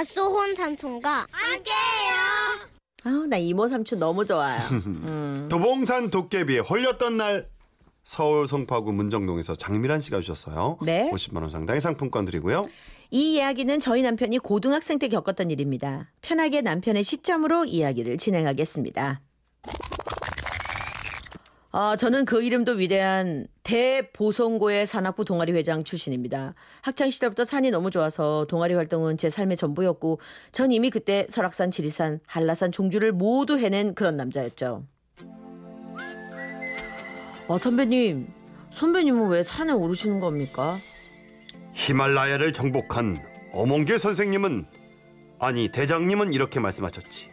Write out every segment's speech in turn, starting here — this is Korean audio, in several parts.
밭소혼 삼촌과 함께해요. 아우 나 이모 삼촌 너무 좋아요. 음. 도봉산 도깨비에 홀렸던 날 서울 송파구 문정동에서 장미란 씨가 주셨어요. 네. 50만 원 상당의 상품권 드리고요. 이 이야기는 저희 남편이 고등학생 때 겪었던 일입니다. 편하게 남편의 시점으로 이야기를 진행하겠습니다. 아, 저는 그 이름도 위대한 대보성고의 산악부 동아리 회장 출신입니다. 학창 시절부터 산이 너무 좋아서 동아리 활동은 제 삶의 전부였고 전 이미 그때 설악산, 지리산, 한라산, 종주를 모두 해낸 그런 남자였죠. 어, 선배님. 선배님은 왜 산에 오르시는 겁니까? 히말라야를 정복한 어몽길 선생님은 아니 대장님은 이렇게 말씀하셨지.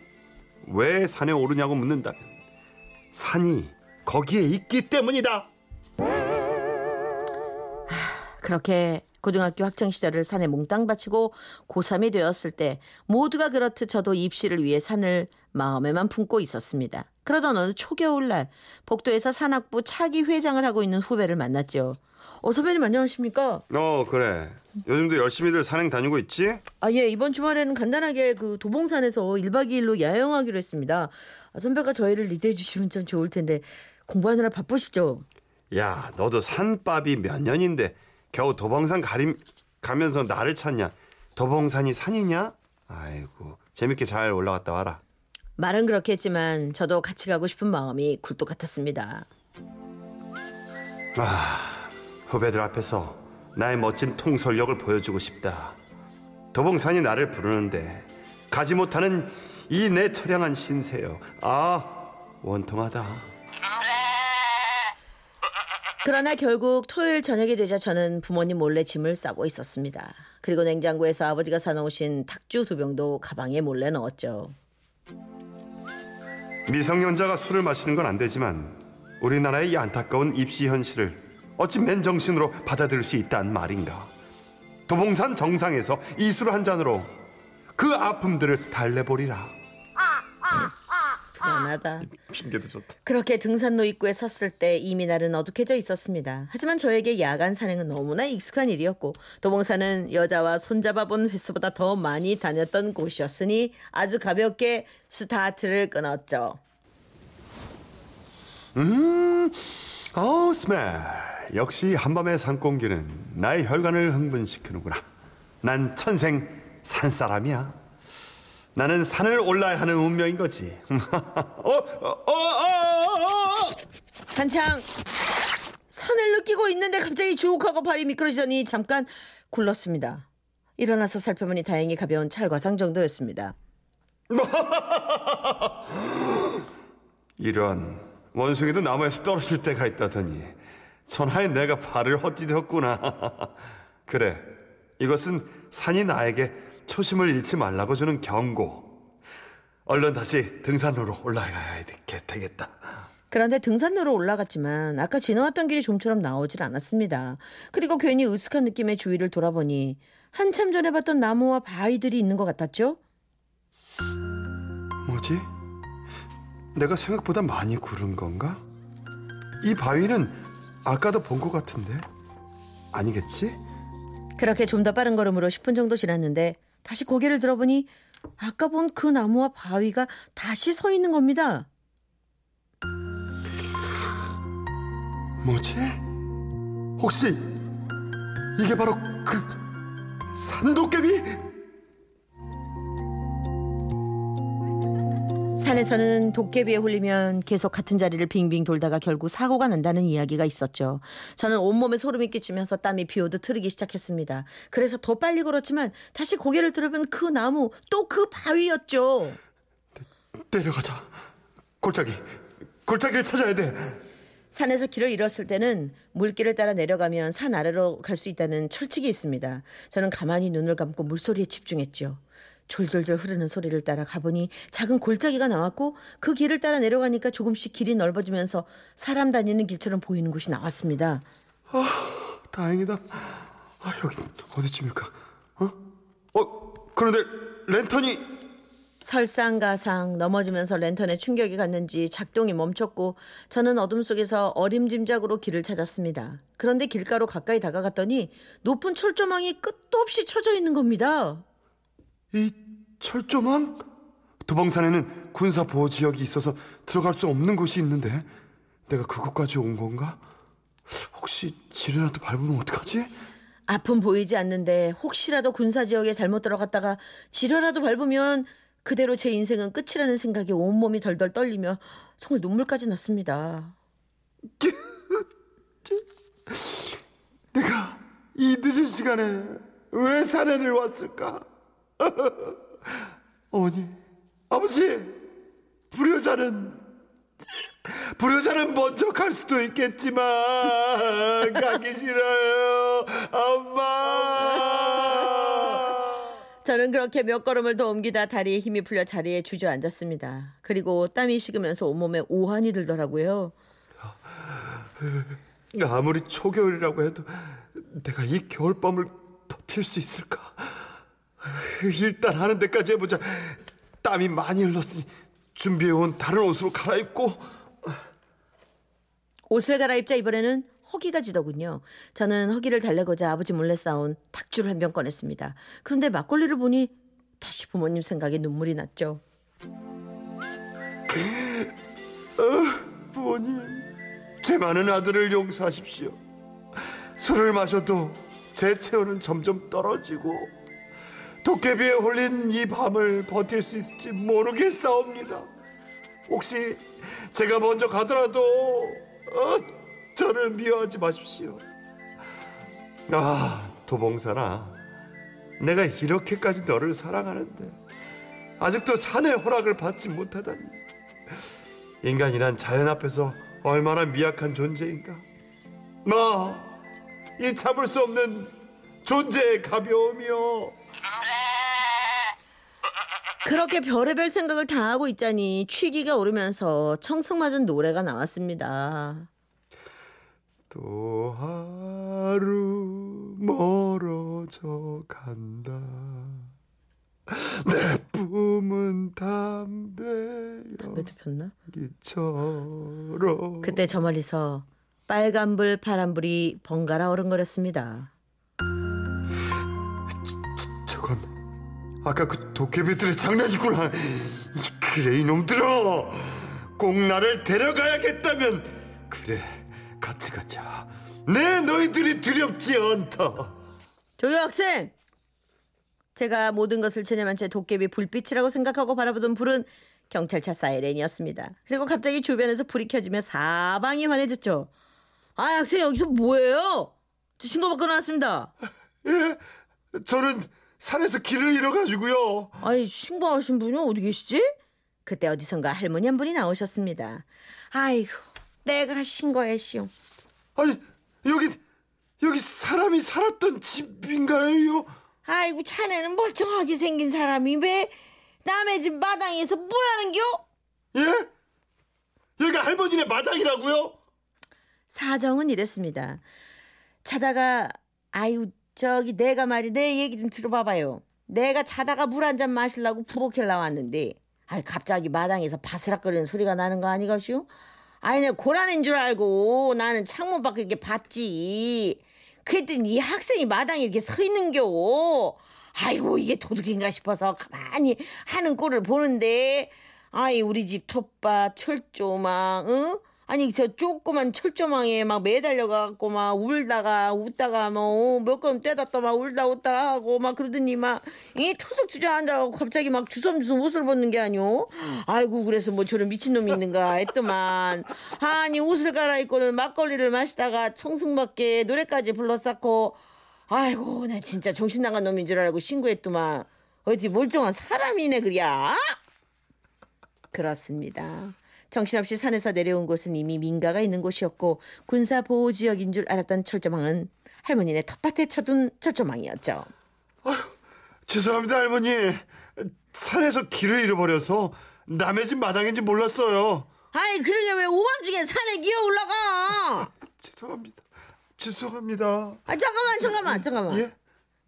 왜 산에 오르냐고 묻는다면 산이 거기에 있기 때문이다. 그렇게 고등학교 학창 시절을 산에 몽땅 바치고 고3이 되었을 때 모두가 그렇듯 저도 입시를 위해 산을 마음에만 품고 있었습니다. 그러던 어느 초겨울날 복도에서 산악부 차기 회장을 하고 있는 후배를 만났죠. 어 선배님 안녕하십니까? 어 그래. 요즘도 열심히들 산행 다니고 있지? 아 예 이번 주말에는 간단하게 그 도봉산에서 1박 2일로 야영하기로 했습니다. 아, 선배가 저희를 리드해 주시면 참 좋을 텐데 공부하느라 바쁘시죠? 야 너도 산밥이 몇 년인데 겨우 도봉산 가림 가면서 나를 찾냐? 도봉산이 산이냐? 아이고 재밌게 잘 올라갔다 와라. 말은 그렇게 했지만 저도 같이 가고 싶은 마음이 굴뚝 같았습니다. 후배들 앞에서 나의 멋진 통솔력을 보여주고 싶다. 도봉산이 나를 부르는데 가지 못하는 이 내 처량한 신세여. 아 원통하다. 그러나 결국 토요일 저녁이 되자 저는 부모님 몰래 짐을 싸고 있었습니다. 그리고 냉장고에서 아버지가 사놓으신 탁주 두 병도 가방에 몰래 넣었죠. 미성년자가 술을 마시는 건 안 되지만 우리나라의 이 안타까운 입시 현실을 어찌 맨정신으로 받아들일 수 있단 말인가. 도봉산 정상에서 이 술 한 잔으로 그 아픔들을 달래보리라. 불안하다. 핑계도 좋다. 그렇게 등산로 입구에 섰을 때 이미 날은 어둑해져 있었습니다. 하지만 저에게 야간 산행은 너무나 익숙한 일이었고 도봉산은 여자와 손잡아본 횟수보다 더 많이 다녔던 곳이었으니 아주 가볍게 스타트를 끊었죠. 어우 스멜. 역시 한밤의 산공기는 나의 혈관을 흥분시키는구나. 난 천생 산사람이야. 나는 산을 올라야 하는 운명인 거지. 어, 어, 어, 어, 어. 한창 산을 느끼고 있는데 갑자기 주욱하고 발이 미끄러지더니 잠깐 굴렀습니다. 일어나서 살펴보니 다행히 가벼운 찰과상 정도였습니다. 이런 원숭이도 나무에서 떨어질 때가 있다더니 천하에 내가 발을 헛디뎠구나. 그래, 이것은 산이 나에게 초심을 잃지 말라고 주는 경고. 얼른 다시 등산로로 올라가야 되겠다. 그런데 등산로로 올라갔지만 아까 지나왔던 길이 좀처럼 나오질 않았습니다. 그리고 괜히 으슥한 느낌의 주위를 돌아보니 한참 전에 봤던 나무와 바위들이 있는 것 같았죠? 뭐지? 내가 생각보다 많이 구른 건가? 이 바위는 아까도 본 것 같은데 아니겠지? 그렇게 좀 더 빠른 걸음으로 10분 정도 지났는데 다시 고개를 들어보니 아까 본 그 나무와 바위가 다시 서 있는 겁니다. 뭐지? 혹시 이게 바로 그 산도깨비? 산에서는 도깨비에 홀리면 계속 같은 자리를 빙빙 돌다가 결국 사고가 난다는 이야기가 있었죠. 저는 온몸에 소름이 끼치면서 땀이 비오듯 흐르기 시작했습니다. 그래서 더 빨리 걸었지만 다시 고개를 들어보면 그 나무 또 그 바위였죠. 내려가자. 골짜기. 골짜기를 찾아야 돼. 산에서 길을 잃었을 때는 물길을 따라 내려가면 산 아래로 갈 수 있다는 철칙이 있습니다. 저는 가만히 눈을 감고 물소리에 집중했죠. 졸졸졸 흐르는 소리를 따라 가보니 작은 골짜기가 나왔고 그 길을 따라 내려가니까 조금씩 길이 넓어지면서 사람 다니는 길처럼 보이는 곳이 나왔습니다. 다행이다. 아, 여기 어디쯤일까? 어? 어, 그런데 랜턴이 설상가상 넘어지면서 랜턴에 충격이 갔는지 작동이 멈췄고 저는 어둠 속에서 어림짐작으로 길을 찾았습니다. 그런데 길가로 가까이 다가갔더니 높은 철조망이 끝도 없이 쳐져 있는 겁니다. 이 철조망? 도봉산에는 군사 보호 지역이 있어서 들어갈 수 없는 곳이 있는데 내가 그곳까지 온 건가? 혹시 지뢰라도 밟으면 어떡하지? 앞은 보이지 않는데 혹시라도 군사 지역에 잘못 들어갔다가 지뢰라도 밟으면 그대로 제 인생은 끝이라는 생각에 온몸이 덜덜 떨리며 정말 눈물까지 났습니다. 내가 이 늦은 시간에 왜 산에를 왔을까? 어머니, 아버지, 불효자는 불효자는 먼저 갈 수도 있겠지만 가기 싫어요, 엄마. 저는 그렇게 몇 걸음을 더 옮기다 다리에 힘이 풀려 자리에 주저앉았습니다. 그리고 땀이 식으면서 온몸에 오한이 들더라고요. 아무리 초겨울이라고 해도 내가 이 겨울밤을 버틸 수 있을까? 일단 하는 데까지 해보자. 땀이 많이 흘렀으니 준비해온 다른 옷으로 갈아입고 옷을 갈아입자 이번에는 허기가 지더군요. 저는 허기를 달래고자 아버지 몰래 싸온 탁주를 한 병 꺼냈습니다. 그런데 막걸리를 보니 다시 부모님 생각에 눈물이 났죠. 부모님 제 많은 아들을 용서하십시오. 술을 마셔도 제 체온은 점점 떨어지고 도깨비에 홀린 이 밤을 버틸 수 있을지 모르겠사옵니다. 혹시 제가 먼저 가더라도 어, 저를 미워하지 마십시오. 아 도봉산아, 내가 이렇게까지 너를 사랑하는데 아직도 산의 허락을 받지 못하다니. 인간이란 자연 앞에서 얼마나 미약한 존재인가. 나 이 참을 수 없는 존재의 가벼움이요. 그렇게 별의별 생각을 다 하고 있자니 취기가 오르면서 청승맞은 노래가 나왔습니다. 또 하루 멀어져 간다. 내 꿈은 담배 담배도 폈나? 연기처럼. 그때 저 멀리서 빨간불 파란불이 번갈아 어른거렸습니다. 아까 그 도깨비들의 장난이구나. 그래 이놈들아, 꼭 나를 데려가야겠다면 그래 같이 가자. 내 너희들이 두렵지 않다. 조교 학생! 제가 모든 것을 체념한 채 도깨비 불빛이라고 생각하고 바라보던 불은 경찰차 사이렌이었습니다. 그리고 갑자기 주변에서 불이 켜지며 사방이 환해졌죠. 아 학생 여기서 뭐예요? 저 신고 받고 나왔습니다. 예, 저는 산에서 길을 잃어가지고요. 아이 신고하신 분이 어디 계시지? 그때 어디선가 할머니 한 분이 나오셨습니다. 아이고 내가 신고했시오. 아니 여기 여기 사람이 살았던 집인가요? 아이고 자네는 멀쩡하게 생긴 사람이 왜 남의 집 마당에서 뭐라는겨? 예? 여기가 할머니네 마당이라고요? 사정은 이랬습니다. 자다가 아유 저기 내가 말이 내 얘기 좀 들어봐봐요. 내가 자다가 물 한 잔 마시려고 부엌에 나왔는데 아이 갑자기 마당에서 바스락거리는 소리가 나는 거 아니것이요? 아이 내 고라는 줄 알고 나는 창문 밖에 이렇게 봤지. 그랬더니 이 학생이 마당에 이렇게 서 있는겨. 아이고 이게 도둑인가 싶어서 가만히 하는 꼴을 보는데 아이 우리 집 텃밭 철조망 응? 아니 저 조그만 철조망에 막 매달려 갖고 막 울다가 웃다가 뭐몇 걸음 떼다 막 울다 웃다 하고 막 그러더니 막이 토속 주저앉아갖고 갑자기 막 주섬주섬 옷을 벗는 게 아니오? 아이고 그래서 뭐 저런 미친놈이 있는가 했더만. 아니 옷을 갈아입고는 막걸리를 마시다가 청승밖에 노래까지 불러쌓고. 아이고 나 진짜 정신 나간 놈인 줄 알고 신고했더만. 어디 멀쩡한 사람이네 그랴 그렇습니다. 정신없이 산에서 내려온 곳은 이미 민가가 있는 곳이었고 군사 보호 지역인 줄 알았던 철조망은 할머니네 텃밭에 쳐둔 철조망이었죠. 죄송합니다 할머니. 산에서 길을 잃어버려서 남의 집 마당인지 몰랐어요. 아이 그러게 왜 오밤중에 산에 기어 올라가? 죄송합니다. 죄송합니다. 아 잠깐만 잠깐만 잠깐만. 예?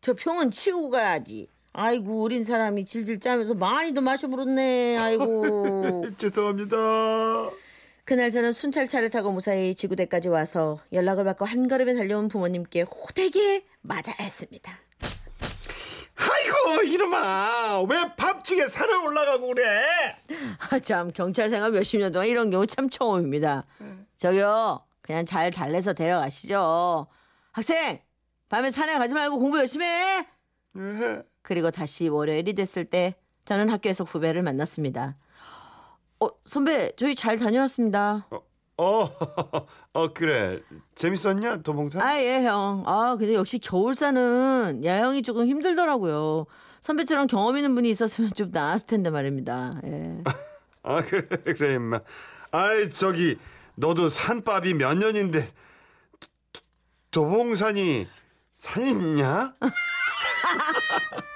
저 병은 치우고 가야지. 아이고 어린 사람이 질질 짜면서 많이도 마셔버렸네. 아이고. 죄송합니다. 그날 저는 순찰차를 타고 무사히 지구대까지 와서 연락을 받고 한 걸음에 달려온 부모님께 호되게 맞아야 했습니다. 아이고 이놈아 왜 밤중에 산에 올라가고 그래? 아, 참 경찰 생활 몇십 년 동안 이런 경우 참 처음입니다. 저기요, 그냥 잘 달래서 데려가시죠. 학생, 밤에 산에 가지 말고 공부 열심히 해. 그리고 다시 월요일이 됐을 때 저는 학교에서 후배를 만났습니다. 어, 선배, 저희 잘 다녀왔습니다. 어, 어 그래 재밌었냐 도봉산? 아, 예, 형. 아, 근데 역시 겨울산은 야영이 조금 힘들더라고요. 선배처럼 경험 있는 분이 있었으면 좀 나았을 텐데 말입니다. 예. 아 그래 그래 임마. 아이 저기 너도 산밥이 몇 년인데 도- 도봉산이 산이냐?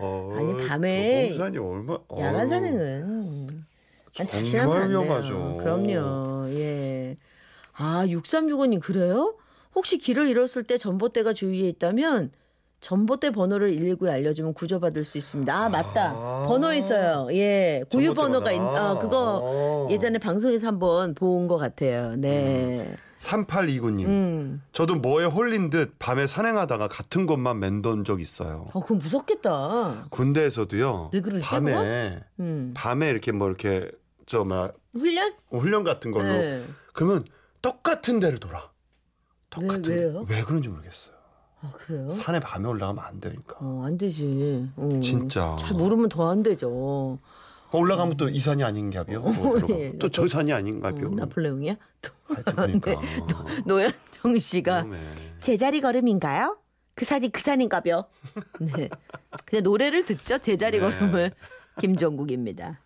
어, 아니, 밤에 도봉산이 얼마? 야간 산행은 난 정말. 위험하죠. 그럼요. 예. 아, 6365님 그래요? 혹시 길을 잃었을 때 전봇대가 주위에 있다면 전봇대 번호를 119에 알려주면 구조받을 수 있습니다. 아, 맞다. 아. 번호 있어요. 예. 고유 번호가 있. 아, 그거 어. 예전에 방송에서 한번 본 것 같아요. 네. 3829님. 음. 저도 뭐에 홀린 듯 밤에 산행하다가 같은 곳만 맴돈 적 있어요. 어, 그럼 무섭겠다. 군대에서도요. 왜 그러지, 밤에 음. 밤에 이렇게 뭐 이렇게 저 막 훈련? 훈련 같은 걸로 네. 그러면 똑같은 데를 돌아. 똑같은 왜, 왜요? 왜 그런지 모르겠어요. 아, 그래요? 산에 밤에 올라가면 안 되니까. 어, 안 되지. 어. 진짜. 잘 모르면 더 안 되죠. 올라가면 또 이 산이 아닌가요? 예. 또저 산이 아닌가요? 어, 나폴레옹이야? 또 하여튼 그러니까. 노현정 씨가 위험해. 제자리 걸음인가요? 그 산이 그 산인가벼. 네. 그냥 노래를 듣죠. 제자리 네. 걸음을 김종국입니다.